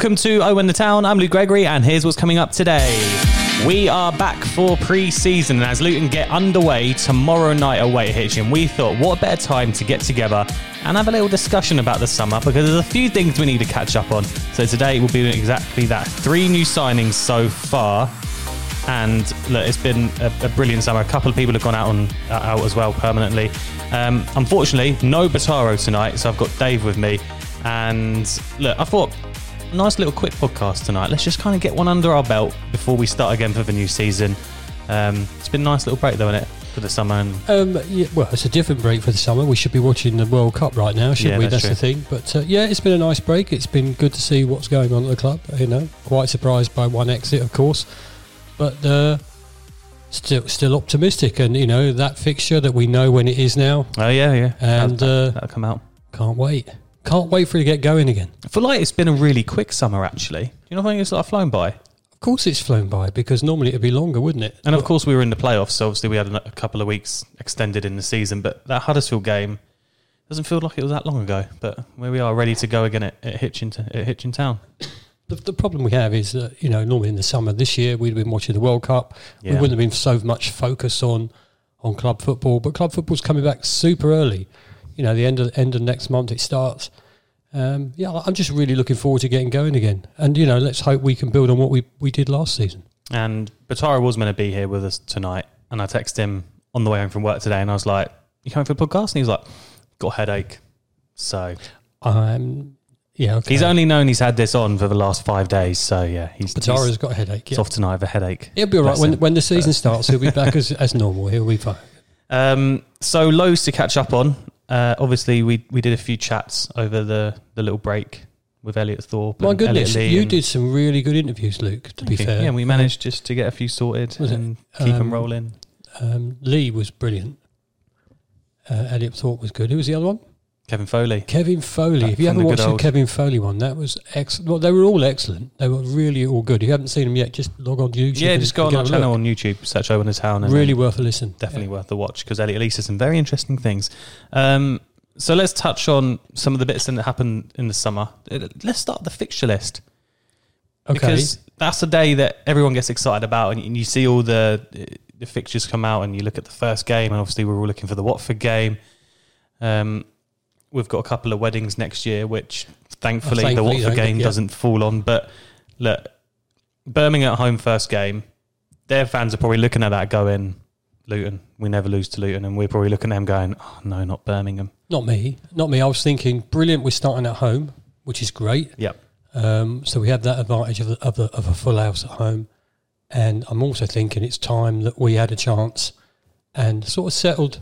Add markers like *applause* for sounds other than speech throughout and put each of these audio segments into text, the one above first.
Welcome to Owen the Town. I'm Luke Gregory, and here's what's coming up today. We are back for pre-season, and as Luton get underway tomorrow night away at Hitchin, we thought what a better time to get together and have a little discussion about the summer because there's a few things we need to catch up on. So today we'll be exactly that. Three new signings so far, and look, it's been a, a brilliant summer. A couple of people have gone out on uh, out as well permanently. Um, unfortunately, no Bataro tonight, so I've got Dave with me. And look, I thought nice little quick podcast tonight. Let's just kind of get one under our belt before we start again for the new season. Um, it's been a nice little break though, isn't it, for the summer? And Um, yeah, well, it's a different break for the summer. We should be watching the World Cup right now, shouldn't Yeah, we? that's That's, the thing. But uh, yeah, it's been a nice break. It's been good to see what's going on at the club. You know, quite surprised by one exit, of course, but uh, still still optimistic. And you know that fixture that we know when it is now. oh yeah, yeah, And, that'll, uh, that'll come out. Can't wait. Can't wait for it to get going again. I feel like it's been a really quick summer actually. Do you not think it's like flown by? Of course, it's flown by because normally it'd be longer, wouldn't it? And of course, we were in the playoffs, so obviously we had a a couple of weeks extended in the season. But that Huddersfield game doesn't feel like it was that long ago. But where we are, ready to go again at, at Hitchin at Hitchin Town. The, the problem we have is that you know normally in the summer this year we'd have been watching the World Cup. Yeah. We wouldn't have been so much focus on on club football, but club football's coming back super early. You know, the end of end of next month it starts. Um, yeah, I'm just really looking forward to getting going again. And you know, let's hope we can build on what we we did last season. And Batara was meant to be here with us tonight, and I texted him on the way home from work today, and I was like, "You coming for the podcast?" And he was like, "Got a headache." So Um, yeah, okay. he's only known he's had this on for the last five days. So yeah, he's, Batara's he's, got a headache. he's Yeah. off tonight with a headache. He'll be all right when when the season starts. He'll be back *laughs* as as normal. He'll be fine. Um, so loads to catch up on. Uh, obviously, we we did a few chats over the the little break with Elliot Thorpe. My and goodness, you did some really good interviews, Luke. To be you. fair, yeah, we managed just to get a few sorted Was it, and keep them um, rolling. Um, Lee was brilliant. Uh, Elliot Thorpe was good. Who was the other one? Kevin Foley. Kevin Foley. Back if you haven't watched the Kevin Foley one, that was excellent. Well, they were all excellent. They were really all good. If you haven't seen them yet, just log on to YouTube. Yeah, just go on our a channel look. on YouTube, search Owen Town, and Really worth a listen. definitely worth a watch because Elliot Lee says some very interesting things. Um, so let's touch on some of the bits that happened in the summer. Uh, Let's start the fixture list. Okay. because that's the day that everyone gets excited about, and you see all the the fixtures come out, and you look at the first game, and obviously we're all looking for the Watford game. Um, we've got a couple of weddings next year, which thankfully, the thankfully Watford game yeah. doesn't fall on. But look, Birmingham at home first game, their fans are probably looking at that going, Luton, we never lose to Luton, and we're probably looking at them going, oh no, not Birmingham. Not me. Not me. I was thinking, brilliant. We're starting at home, which is great. Yep. Um, so we have that advantage of, the, of, the, of a full house at home. And I'm also thinking it's time that we had a chance and sort of settled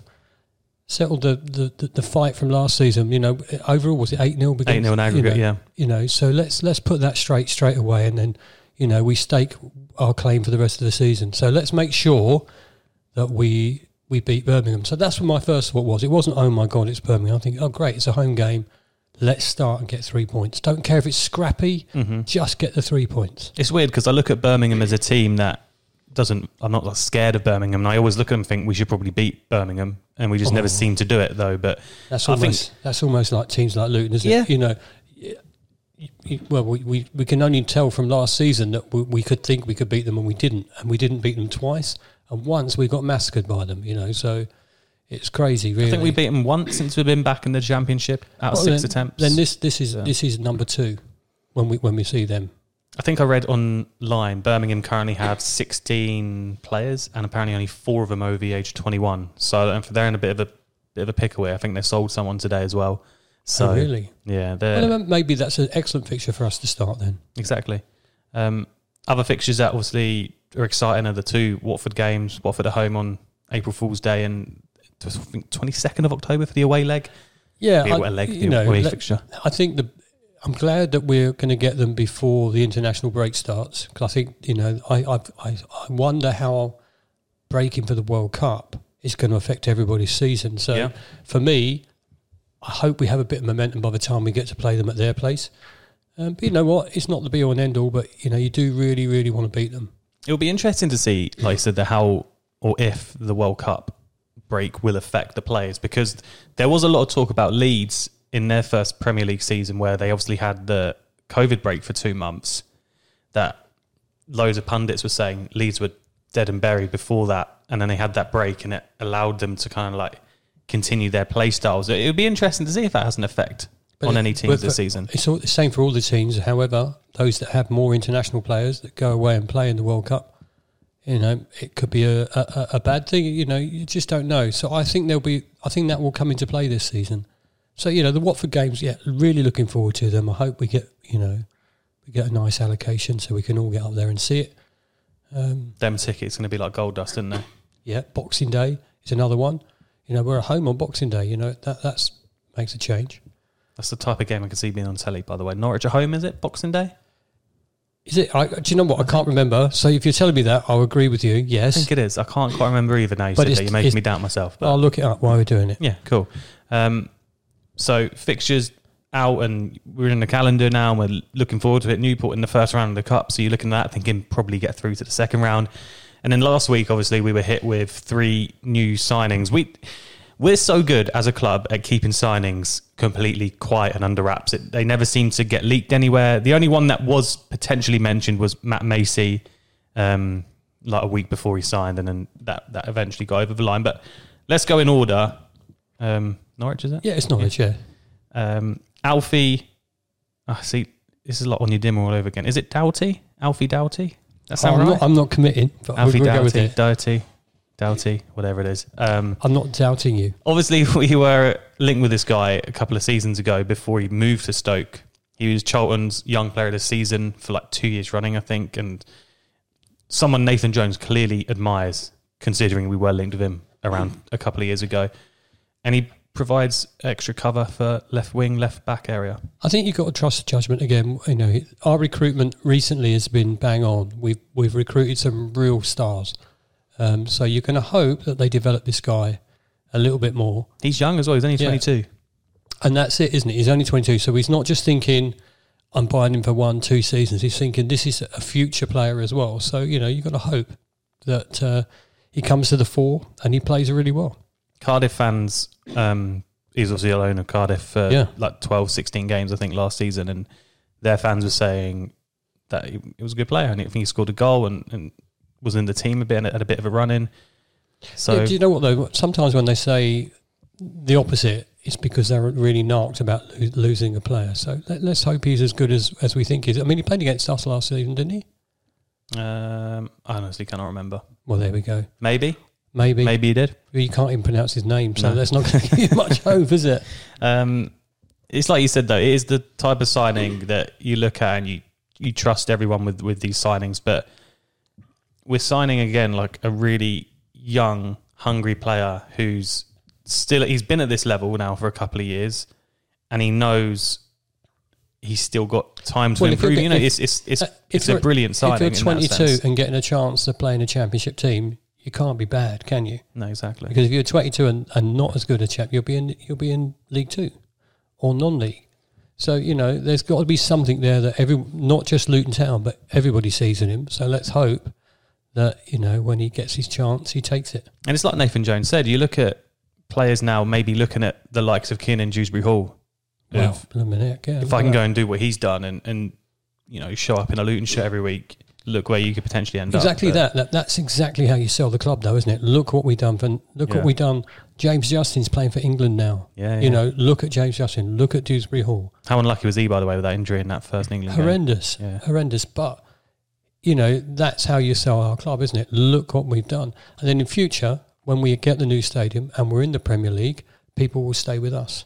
settled the, the, the, the fight from last season. You know, overall was it eight 0 Eight 0 in aggregate, you know, yeah. You know, so let's let's put that straight straight away, and then you know we stake our claim for the rest of the season. So let's make sure that we we beat Birmingham. So that's what my first thought was. It wasn't oh my god, it's Birmingham. I think oh great, it's a home game. Let's start and get three points. Don't care if it's scrappy. Mm-hmm. Just get the three points. It's weird because I look at Birmingham as a team that doesn't. I'm not like, scared of Birmingham, and I always look at them and think we should probably beat Birmingham, and we just never Oh. seem to do it though. But That's I think- almost that's almost like teams like Luton, isn't Yeah. it? You know, well, we, we, we can only tell from last season that we, we could think we could beat them and we didn't, and we didn't beat them twice, and once we got massacred by them. You know, so it's crazy. Really, I think we beat them once since we've been back in the championship out of Well, six then, attempts. Then this this is this is number two when we when we see them. I think I read online Birmingham currently have 16 players, and apparently only four of them over the age of 21. So they're in a bit of a bit of a pickle here. I think they sold someone today as well. So oh, really? yeah, Well, maybe that's an excellent fixture for us to start then. Exactly. Um, other fixtures that obviously are exciting are the two Watford games. Watford at home on April Fool's Day, and twenty second of October for the away leg. Yeah, The I- away leg, you the know, away let-. I think the. I'm glad that we're going to get them before the international break starts because I think you know I, I I wonder how breaking for the World Cup is going to affect everybody's season. So Yeah. for me, I hope we have a bit of momentum by the time we get to play them at their place. Um, but you know what? It's not the be all and end all, but you know you do really really want to beat them. It'll be interesting to see, like I said, the how or if the World Cup break will affect the players because there was a lot of talk about Leeds in their first Premier League season where they obviously had the COVID break for two months. That loads of pundits were saying Leeds were dead and buried before that, and then they had that break, and it allowed them to kind of like continue their play styles. It would be interesting to see if that has an effect on it- any team but this season. It's all the same for all the teams. However, those that have more international players that go away and play in the World Cup, you know, it could be a, a, a bad thing. You know, you just don't know. So I think there'll be. I think that will come into play this season. So you know, the Watford games. Yeah, really looking forward to them. I hope we get you know we get a nice allocation so we can all get up there and see it. Um, Them tickets going to be like gold dust, isn't they? yeah, Boxing Day is another one. You know, we're at home on Boxing Day. You know that that's makes a change. That's the type of game I can see being on telly. By the way, Norwich at home is it Boxing Day? Is it? I, do you know what? I can't remember. So if you're telling me that, I'll agree with you. Yes, I think it is. I can't quite remember either now. you but said that. you're making me doubt myself. But I'll look it up while we're doing it. yeah, cool. Um, so fixtures out, and we're in the calendar now, and we're looking forward to it. Newport in the first round of the cup, so you're looking at that, thinking probably get through to the second round. And then last week, obviously, we were hit with three new signings. We we're so good as a club at keeping signings completely quiet and under wraps. It, they never seem to get leaked anywhere. The only one that was potentially mentioned was Matt Macey, um, like a week before he signed, and then that that eventually got over the line. But let's go in order. Um, Norwich is it? Yeah, it's Norwich. Yeah, Um, Alfie. I see. This is a lot on your dimmer all over again. Is it Doughty? Alfie Doughty? That sound I'm, right? not, I'm not committing, but Alfie we'll go with Doughty, it. Doughty, Doughty, whatever it is. Um, I'm not doubting you. obviously, *laughs* we were linked with this guy a couple of seasons ago before he moved to Stoke. He was Charlton's young player of the season for like two years running, I think, and someone Nathan Jones clearly admires, considering we were linked with him around a couple of years ago, and he provides extra cover for left wing, left back area. I think you've got to trust the judgment again. You know, our recruitment recently has been bang on. We've we've recruited some real stars. Um, so you're going to hope that they develop this guy a little bit more, He's young as well. He's only Yeah. 22. and that's it, isn't it? He's only 22, so he's not just thinking I'm buying him for one, two seasons. He's thinking this is a future player as well. So you know, you've got to hope that uh, he comes to the fore and he plays really well. Cardiff fans, um, he's obviously a loan of Cardiff for Yeah. like 12, 16 games, I think, last season. And their fans were saying that he, he was a good player. And I think he scored a goal and, and was in the team a bit and had a bit of a run in. So, yeah, do you know what though? Sometimes when they say the opposite, it's because they're really narked about lo- losing a player. So let, let's hope he's as good as, as we think he is. I mean, he played against us last season, didn't he? um, I honestly cannot remember. Well, there we go. Maybe. Maybe. Maybe he did. You can't even pronounce his name, so No. that's not going to give you much *laughs* hope, is it? Um, it's like you said, though, it is the type of signing that you look at and you, you trust everyone with, with these signings. But we're signing again like a really young, hungry player who's still, he's been at this level now for a couple of years and he knows he's still got time to Well, improve. get- You know, if- it's, it's, it's, Uh, it's a brilliant signing. If you're in that 22 sense. and getting a chance to play in a championship team, you can't be bad, can you? No, exactly. Because if you're 22 and, and not as good a chap, you'll be in you'll be in League Two or non-league. So you know, there's got to be something there that every not just Luton Town, but everybody sees in him. So let's hope that you know when he gets his chance, he takes it. And it's like Nathan Jones said, you look at players now, maybe looking at the likes of Kiernan Dewsbury Hall. Well, minute, yeah, if I can go and do what he's done and, and you know show up in a Luton shirt every week, look where you could potentially end exactly up. Exactly that. that. That's exactly how you sell the club, though, isn't it? Look what we've done for. Look Yeah. what we've done. James Justin's playing for England now. Yeah, You know, look at James Justin. Look at Dewsbury Hall. How unlucky was he, by the way, with that injury in that first England game? horrendous, Yeah. horrendous. But you know that's how you sell our club, isn't it? Look what we've done, and then in future, when we get the new stadium and we're in the Premier League, people will stay with us.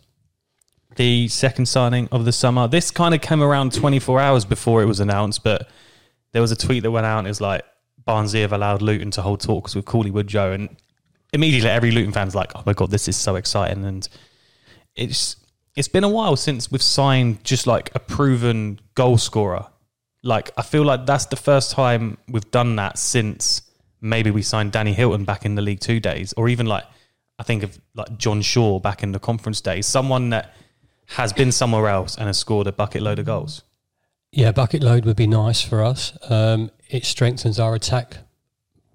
The second signing of the summer. This kind of came around 24 hours before it was announced, but there was a tweet that went out and it was like Barnsley have allowed Luton to hold talks with Cauley Woodrow, and immediately every Luton fan's like, oh my god, this is so exciting, and it's it's been a while since we've signed just like a proven goal scorer. Like I feel like that's the first time we've done that since maybe we signed Danny Hylton back in the League Two days, or even like I think of like John Shaw back in the conference days, someone that has been somewhere else and has scored a bucket load of goals. Yeah, bucket load would be nice for us. Um, it strengthens our attack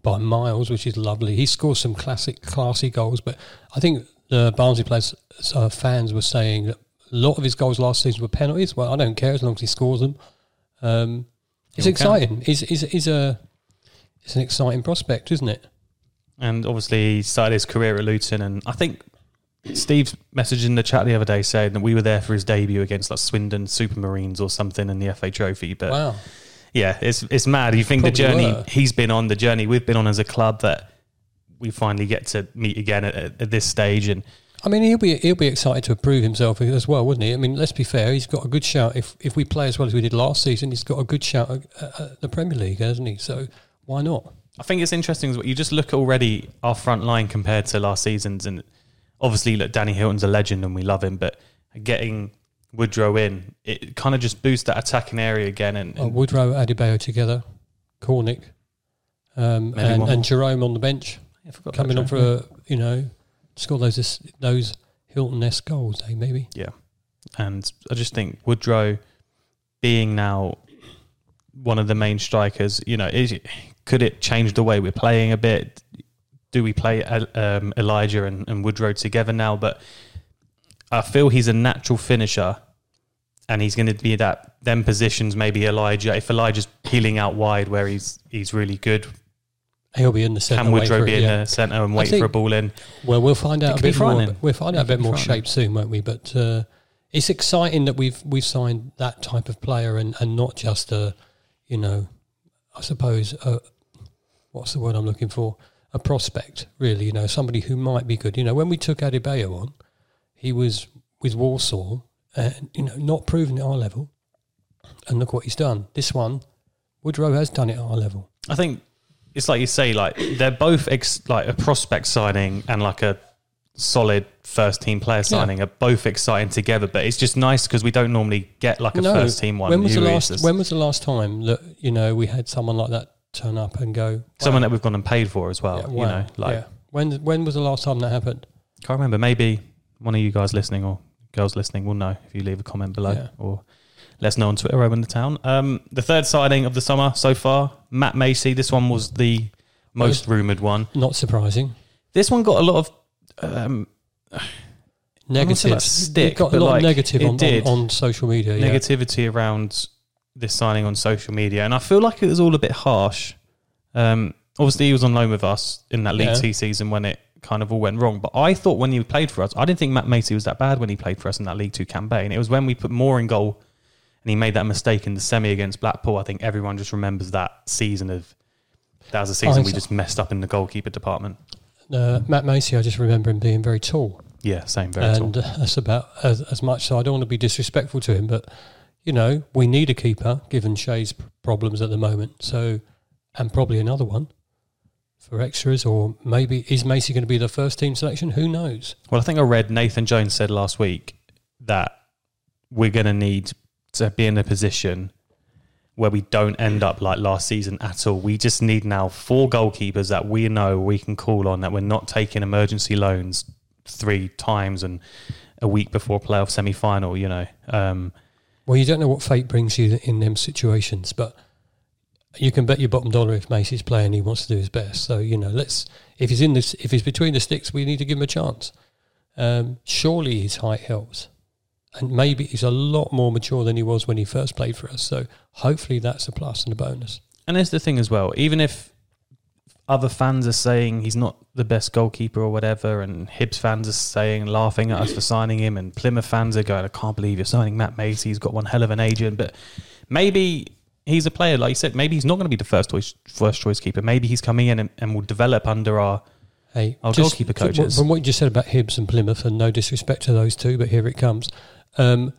by miles, which is lovely. He scores some classic, classy goals, but I think the Barnsley players uh, fans were saying that a lot of his goals last season were penalties. Well, I don't care as long as he scores them. Um, it's He'll exciting. He's, he's, he's a it's an exciting prospect, isn't it? And obviously, he started his career at Luton, and I think Steve's message in the chat the other day said that we were there for his debut against like Swindon Supermarines or something in the FA Trophy. But Wow. yeah, it's it's mad. You think the journey were. he's been on, the journey we've been on as a club that we finally get to meet again at, at, this stage, and I mean, he'll be he'll be excited to prove himself as well, wouldn't he? I mean, let's be fair. He's got a good shout. If if we play as well as we did last season, he's got a good shout at, at the Premier League, hasn't he? So why not? I think it's interesting you just look already our front line compared to last season's, and obviously, look, Danny Hylton's a legend and we love him, but getting Woodrow in, it kind of just boosts that attacking area again. And, and Woodrow, Adebayo together, Cornick, um, and, and. Jerome on the bench, I forgot coming on for a you know score those those Hylton esque goals, eh? Maybe. yeah, and I just think Woodrow being now one of the main strikers, you know, is could it change the way we're playing a bit? Do we play um, Elijah and, and Woodrow together now? But I feel he's a natural finisher, and he's going to be that them positions. Maybe Elijah, if Elijah's peeling out wide where he's he's really good, He'll be in the centre. can Woodrow be it, in yeah. the centre and wait think- for a ball in? Well, we'll find out could a bit more. We'll find out a bit more shape soon, won't we? But uh, it's exciting that we've we've signed that type of player and, and not just a, you know, I suppose a, what's the word I'm looking for? A prospect, really. You know, somebody who might be good. You know, when we took Adebayo on, he was with Walsall, and you know, not proven at our level. And look what he's done. This one, Woodrow has done it at our level. I think it's like you say, like they're both ex- like a prospect signing and like a solid first team player signing are both exciting together. But it's just nice because we don't normally get like a first team one. When was the last? When was the last time that you know we had someone like that turn up and go? someone that we've gone and paid for as well? yeah, You know, like yeah. When when was the last time that happened? can't remember. Maybe one of you guys listening or girls listening will know if you leave a comment below Yeah. or let us know on Twitter over in the town. Um, the third signing of the summer so far, Matt Macey. This one was the most rumored one. Not surprising. This one got a lot of. Um, Negative. stick, It got a lot like, of negative on, on, on social media. Yeah. negativity around this signing on social media, and I feel like it was all a bit harsh. Um, obviously, he was on loan with us in that League Yeah. Two season when it kind of all went wrong. But I thought when he played for us, I didn't think Matt Macey was that bad when he played for us in that League Two campaign. It was when we put more in goal, and he made that mistake in the semi against Blackpool. I think everyone just remembers that season of. That was a season we so. just messed up in the goalkeeper department. Uh, Matt Macey, I just remember him being very tall, Yeah, same, very and tall. uh, that's about as, as much. So I don't want to be disrespectful to him, but you know we need a keeper given Shay's p- problems at the moment. So and probably another one for extras, or maybe is Macey going to be the first team selection? Who knows? Well, I think I read Nathan Jones said last week that we're going to need to be in a position where we don't end up like last season at all. We just need now four goalkeepers that we know we can call on, that we're not taking emergency loans three times and a week before playoff semi final, you know. Um, Well, you don't know what fate brings you in them situations, but you can bet your bottom dollar if Macey's playing, he wants to do his best. So you know, let's if he's in this, if he's between the sticks, we need to give him a chance. Um, surely his height helps, and maybe he's a lot more mature than he was when he first played for us. So hopefully that's a plus and a bonus. And there's the thing as well, even if other fans are saying he's not the best goalkeeper or whatever, and Hibs fans are saying, laughing at us for signing him, and Plymouth fans are going, I can't believe you're signing Matt Macey, he's got one hell of an agent. But maybe he's a player, like you said, maybe he's not going to be the first choice, first choice keeper. Maybe he's coming in and, and will develop under our. Hey, Our just goalkeeper coaches. From what you just said about Hibs and Plymouth, and no disrespect to those two, but here it comes. Um,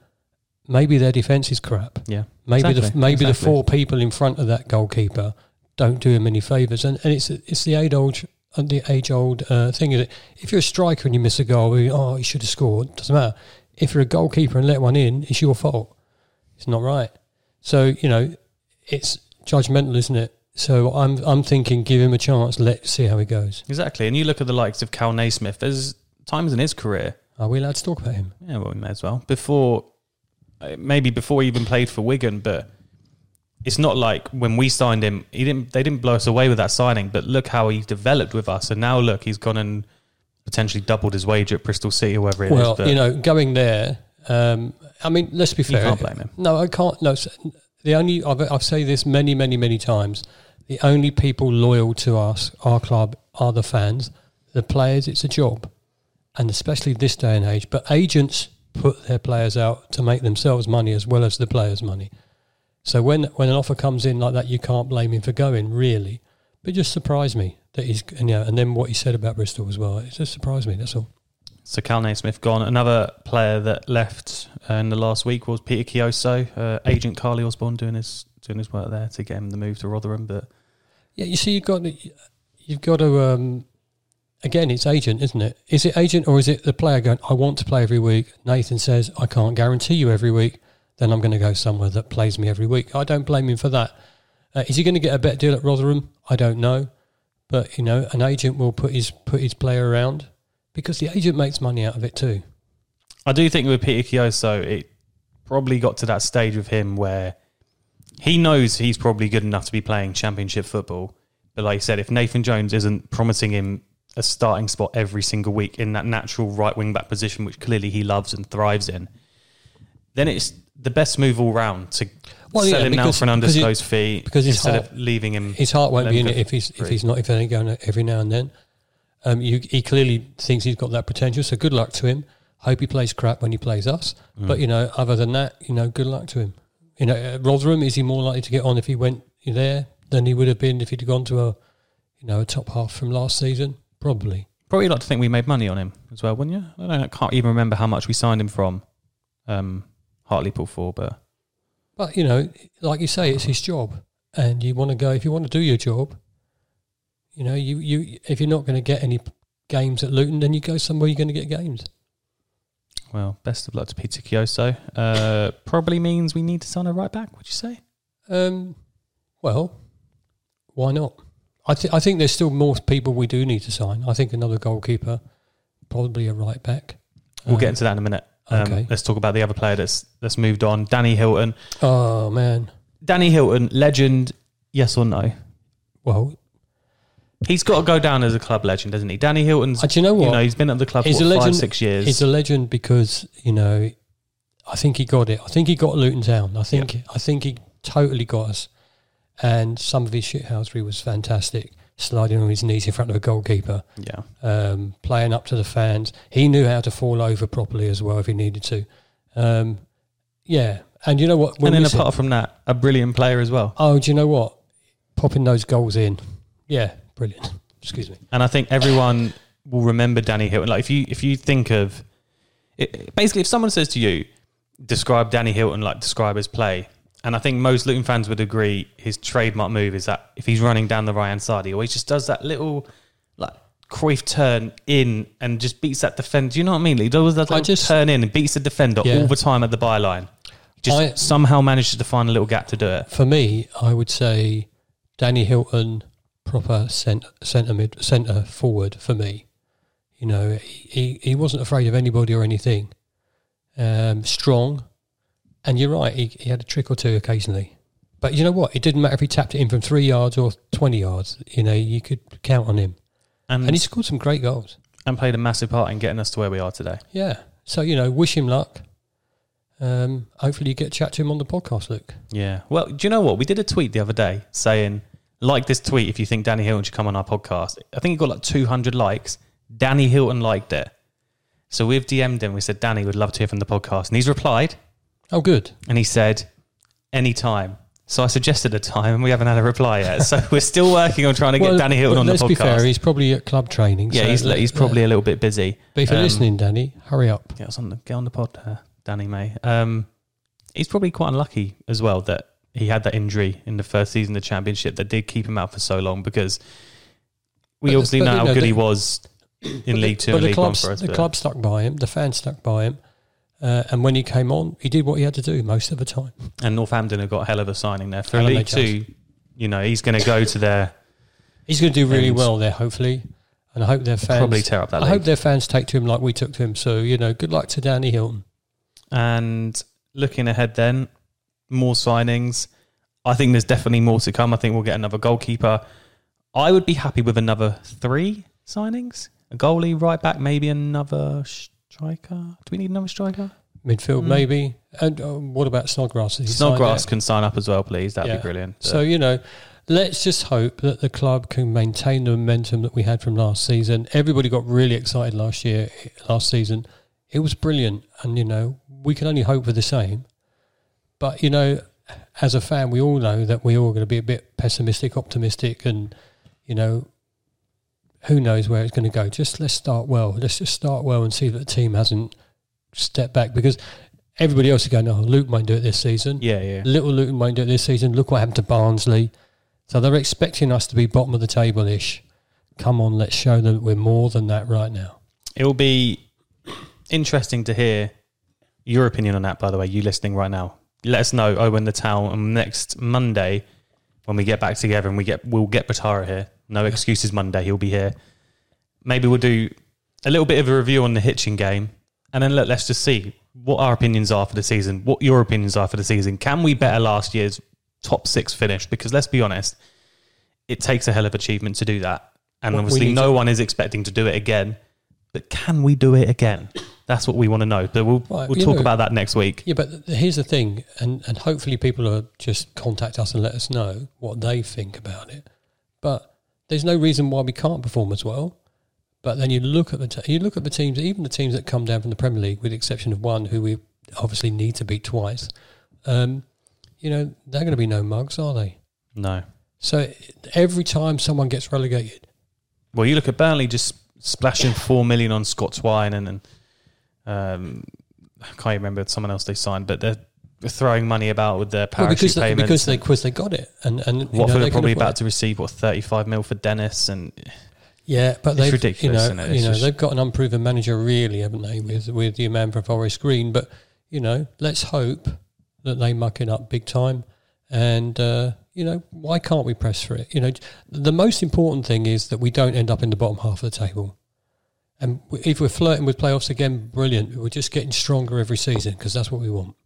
maybe their defence is crap. Yeah. Maybe Exactly, the maybe the four people in front of that goalkeeper don't do him any favours, and, and it's it's the age old uh, the age old uh, thing is if you're a striker and you miss a goal, you, oh, you should have scored. Doesn't matter. If you're a goalkeeper and let one in, it's your fault. It's not right. So you know, it's judgmental, isn't it? So I'm I'm thinking, give him a chance. Let's see how he goes. Exactly. And you look at the likes of Kal Naismith, there's times in his career, Are we allowed to talk about him? yeah, well, we may as well, before, uh, maybe before he even played for Wigan, but it's not like when we signed him, he didn't, they didn't blow us away with that signing, but look how he developed with us. And now look, he's gone and potentially doubled his wage at Bristol City or wherever it is. well, you know, going there. Um, I mean, let's be fair. You can't blame him. No, I can't. No, the only I've, I've said this many, many, many times. The only people loyal to us, our club, are the fans. The players, it's a job, and especially this day and age. But agents put their players out to make themselves money as well as the players' money. So when when an offer comes in like that, you can't blame him for going, really. But it just surprised me that he's, and, yeah, and then what he said about Bristol as well. It just surprised me. That's all. So Kal Naismith gone. Another player that left uh, in the last week was Peter Kioso, uh, agent Carly Osborne doing his doing his work there to get him the move to Rotherham. But Yeah, you see, you've got to, you've got to. Um, again, it's agent, isn't it? Is it agent or is it the player going? I want to play every week. Nathan says I can't guarantee you every week. Then I'm going to go somewhere that plays me every week. I don't blame him for that. Uh, is he going to get a better deal at Rotherham? I don't know, but you know, an agent will put his put his player around because the agent makes money out of it too. I do think with Peter Kioso, it probably got to that stage with him where he knows he's probably good enough to be playing Championship football. But like I said, if Nathan Jones isn't promising him a starting spot every single week in that natural right wing back position, which clearly he loves and thrives in, then it's the best move all round to Well, sell yeah, him now for an because it- undisclosed fee because instead heart- of leaving him. His heart won't be in it if he's if he's not if they're going every now and then. Um, you, he clearly thinks he's got that potential. So good luck to him. Hope he plays crap when he plays us. Mm. But you know, other than that, you know, good luck to him. You know, at Rotherham is he more likely to get on if he went there than he would have been if he'd gone to a, you know, a top half from last season? Probably. Probably like to think we made money on him as well, wouldn't you? I, don't know, I can't even remember how much we signed him from um, Hartlepool for, but But you know, like you say, it's his job, and you want to go if you want to do your job. You know, you you if you're not going to get any games at Luton, then you go somewhere you're going to get games. well, best of luck to Peter Kioso. Uh, probably means we need to sign a right back. Would you say? Um, well, why not? I think I think there's still more people we do need to sign. I think another goalkeeper, probably a right back. We'll Um, get into that in a minute. Um, okay. Let's talk about the other player that's that's moved on, Danny Hylton. Oh man, Danny Hylton, legend, yes or no? well, He's got to go down as a club legend, doesn't he? Danny Hylton's. do you know what? You know, he's been at the club for He's a what, legend. five, six years. He's a legend because you know, I think he got it. I think he got Luton down. I think I think he totally got us. And some of his shithousery was fantastic. Sliding on his knees in front of a goalkeeper, yeah. um, playing up to the fans. He knew how to fall over properly as well if he needed to. Um, yeah, and you know what? And then apart from that, a brilliant player as well. Oh, do you know what? Popping those goals in. Yeah, brilliant. *laughs* Excuse me. And I think everyone will remember Danny Hylton. Like if you if you think of it, basically, if someone says to you, describe Danny Hylton like describe his play, and I think most Luton fans would agree his trademark move is that if he's running down the right hand side, he always just does that little like Cruyff turn in and just beats that defender. Do you know what I mean? He does that I little just- turn in and beats the defender Yeah. all the time at the byline. Just I- somehow manages to find a little gap to do it. For me, I would say Danny Hylton, proper centre centre mid centre forward for me. You know, he he wasn't afraid of anybody or anything. Um, strong, and you're right. He, he had a trick or two occasionally, but you know what? It didn't matter if he tapped it in from three yards or twenty yards. You know, you could count on him, And, and he scored some great goals. and played a massive part in getting us to where we are today. Yeah. So you know, wish him luck. Um, hopefully, you get to chat to him on the podcast, Luke. Yeah. Well, do you know what? We did a tweet the other day saying, like this tweet if you think Danny Hylton should come on our podcast. I think he got like 200 likes. Danny Hylton liked it. So we've DM'd him. We said, Danny would love to hear from the podcast. And he's replied Oh, good. and he said, anytime. So I suggested a time and we haven't had a reply yet. So we're still working on trying to get Well, Danny Hylton on the podcast. let's be fair, he's probably at club training. yeah, so he's, he's probably a little bit busy. But if you're Um, listening, Danny, hurry up. Get on the get on the pod, uh, Danny May. Um, he's probably quite unlucky as well that he had that injury in the first season of the championship that did keep him out for so long because we But- obviously know how good the- he was in League Two but and the League One for us. the club stuck by him, the fans stuck by him, uh, and when he came on, he did what he had to do most of the time. and Northampton have got a hell of a signing there for League Two. You know, he's going to go to their He's going to do really well there, hopefully, and I hope their fans probably tear up that I hope their fans take to him like we took to him. So you know, good luck to Danny Hylton. And looking ahead, then more signings. I think there's definitely more to come. I think we'll get another goalkeeper. I would be happy with another three signings: a goalie, right back, maybe another striker. Do we need another striker? Midfield, Mm. maybe. And uh, what about Snodgrass? Has Snodgrass can sign up as well, please. That'd Yeah. be brilliant. So you know, let's just hope that the club can maintain the momentum that we had from last season. Everybody got really excited last year, last season. It was brilliant, and you know, we can only hope for the same. But you know, as a fan, we all know that we're all going to be a bit pessimistic, optimistic, and you know, who knows where it's going to go. Just let's start well. Let's just start well and see that the team hasn't stepped back because everybody else is going, "Oh, Luke might do it this season." yeah, yeah. Little Luton won't do it this season. Look what happened to Barnsley. So they're expecting us to be bottom of the table ish. Come on, let's show them we're more than that right now. It'll be interesting to hear your opinion on that, by the way, you listening right now. Let us know over in the town on next Monday when we get back together and we get we'll get Batara here. No excuses Monday, he'll be here. Maybe we'll do a little bit of a review on the Hitchin game and then let, let's just see what our opinions are for the season, what your opinions are for the season. Can we better last year's top six finish? Because let's be honest, it takes a hell of achievement to do that. And we obviously no to- one is expecting to do it again. But can we do it again? That's what we want to know. But we'll Right, we'll talk know- about that next week. Yeah, but here's the thing, and, and hopefully people are just contact us and let us know what they think about it. But there's no reason why we can't perform as well. But then you look at the te- you look at the teams, even the teams that come down from the Premier League, with the exception of one who we obviously need to beat twice. Um, you know they're going to be no mugs, are they? No. So every time someone gets relegated, Well, you look at Burnley just splashing four million on Scott Twine and, and um, I can't even remember someone else they signed, but they're throwing money about with their well, parachute because they, payments. because they because they got it, and and you know, Watford they are probably about it. to receive what thirty five mil for Dennis, and Yeah, but they've ridiculous, You know, isn't it? You know they've got an unproven manager, really, haven't they? With with the man from Forest Green, but you know, let's hope that they muck it up big time. And uh, you know, why can't we press for it? You know, the most important thing is that we don't end up in the bottom half of the table. And if we're flirting with playoffs again, brilliant. We're just getting stronger every season because that's what we want.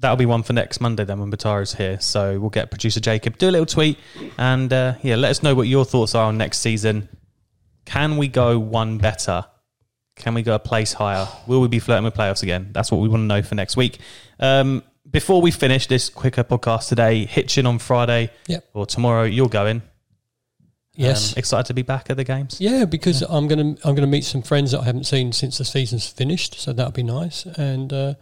That'll be one for next Monday then when Batara's here. So we'll get producer Jacob do a little tweet and uh, yeah, let us know what your thoughts are on next season. Can we go one better? Can we go a place higher? Will we be flirting with playoffs again? That's what we want to know for next week. Um, before we finish this quicker podcast today, Hitchin on Friday Yep. or tomorrow, you're going. Yes. Um, excited to be back at the games. Yeah, because I'm gonna I'm gonna meet some friends that I haven't seen since the season's finished, so that'll be nice, and uh,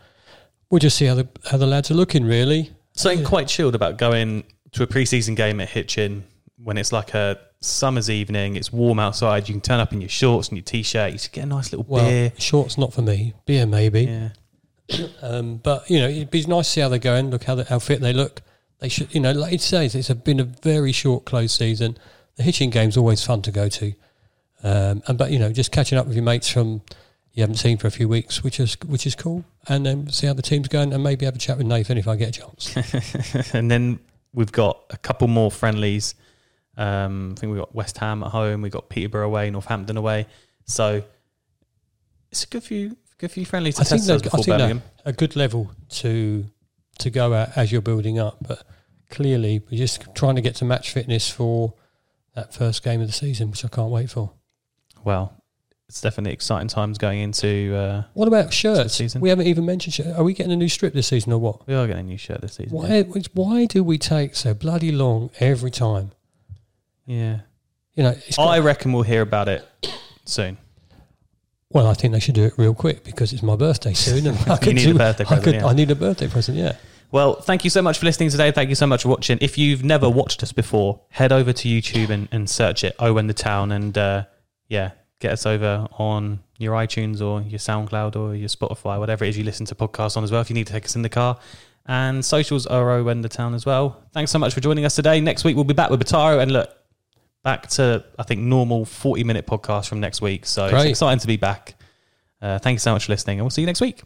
we'll just see how the how the lads are looking. Really, Something Yeah. quite chilled about going to a preseason game at Hitchin when it's like a summer's evening, it's warm outside, you can turn up in your shorts and your t-shirt, you just get a nice little well, beer. shorts not for me, beer maybe, Yeah. *coughs* um, but you know it'd be nice to see how they're going. Look how the, how fit they look. They should, you know, like it says, it's a, been a very short closed season. The Hitchin game's always fun to go to, um, and but you know, just catching up with your mates from you haven't seen for a few weeks, which is which is cool, and then see how the team's going, and maybe have a chat with Nathan if I get a chance. *laughs* and then we've got a couple more friendlies. Um, I think we've got West Ham at home, we've got Peterborough away, Northampton away. So it's a good few good few friendlies to I think they're- I think a good level to to go at as you're building up. But clearly, we're just trying to get to match fitness for that first game of the season, which I can't wait for. Well, it's definitely exciting times going into uh, What about shirts? season. We haven't even mentioned shirts. Are we getting a new strip this season or what? we are getting a new shirt this season. Why? which- Why do we take so bloody long every time? Yeah. You know, I reckon we'll hear about it soon. well, I think they should do it real quick because it's my birthday soon, and I *laughs* could need do, a birthday I, present, could, yeah. I need a birthday present. Yeah. Well, thank you so much for listening today. Thank you so much for watching. If you've never watched us before, head over to YouTube and, and search it, Owen the Town, and uh, yeah, get us over on your iTunes or your SoundCloud or your Spotify, whatever it is you listen to podcasts on as well. If you need to take us in the car, and socials are Owen the Town as well. Thanks so much for joining us today. Next week we'll be back with Bataro, and look, back to I think normal forty minute podcast from next week. So Great. it's exciting to be back. Uh, thank you so much for listening, and we'll see you next week.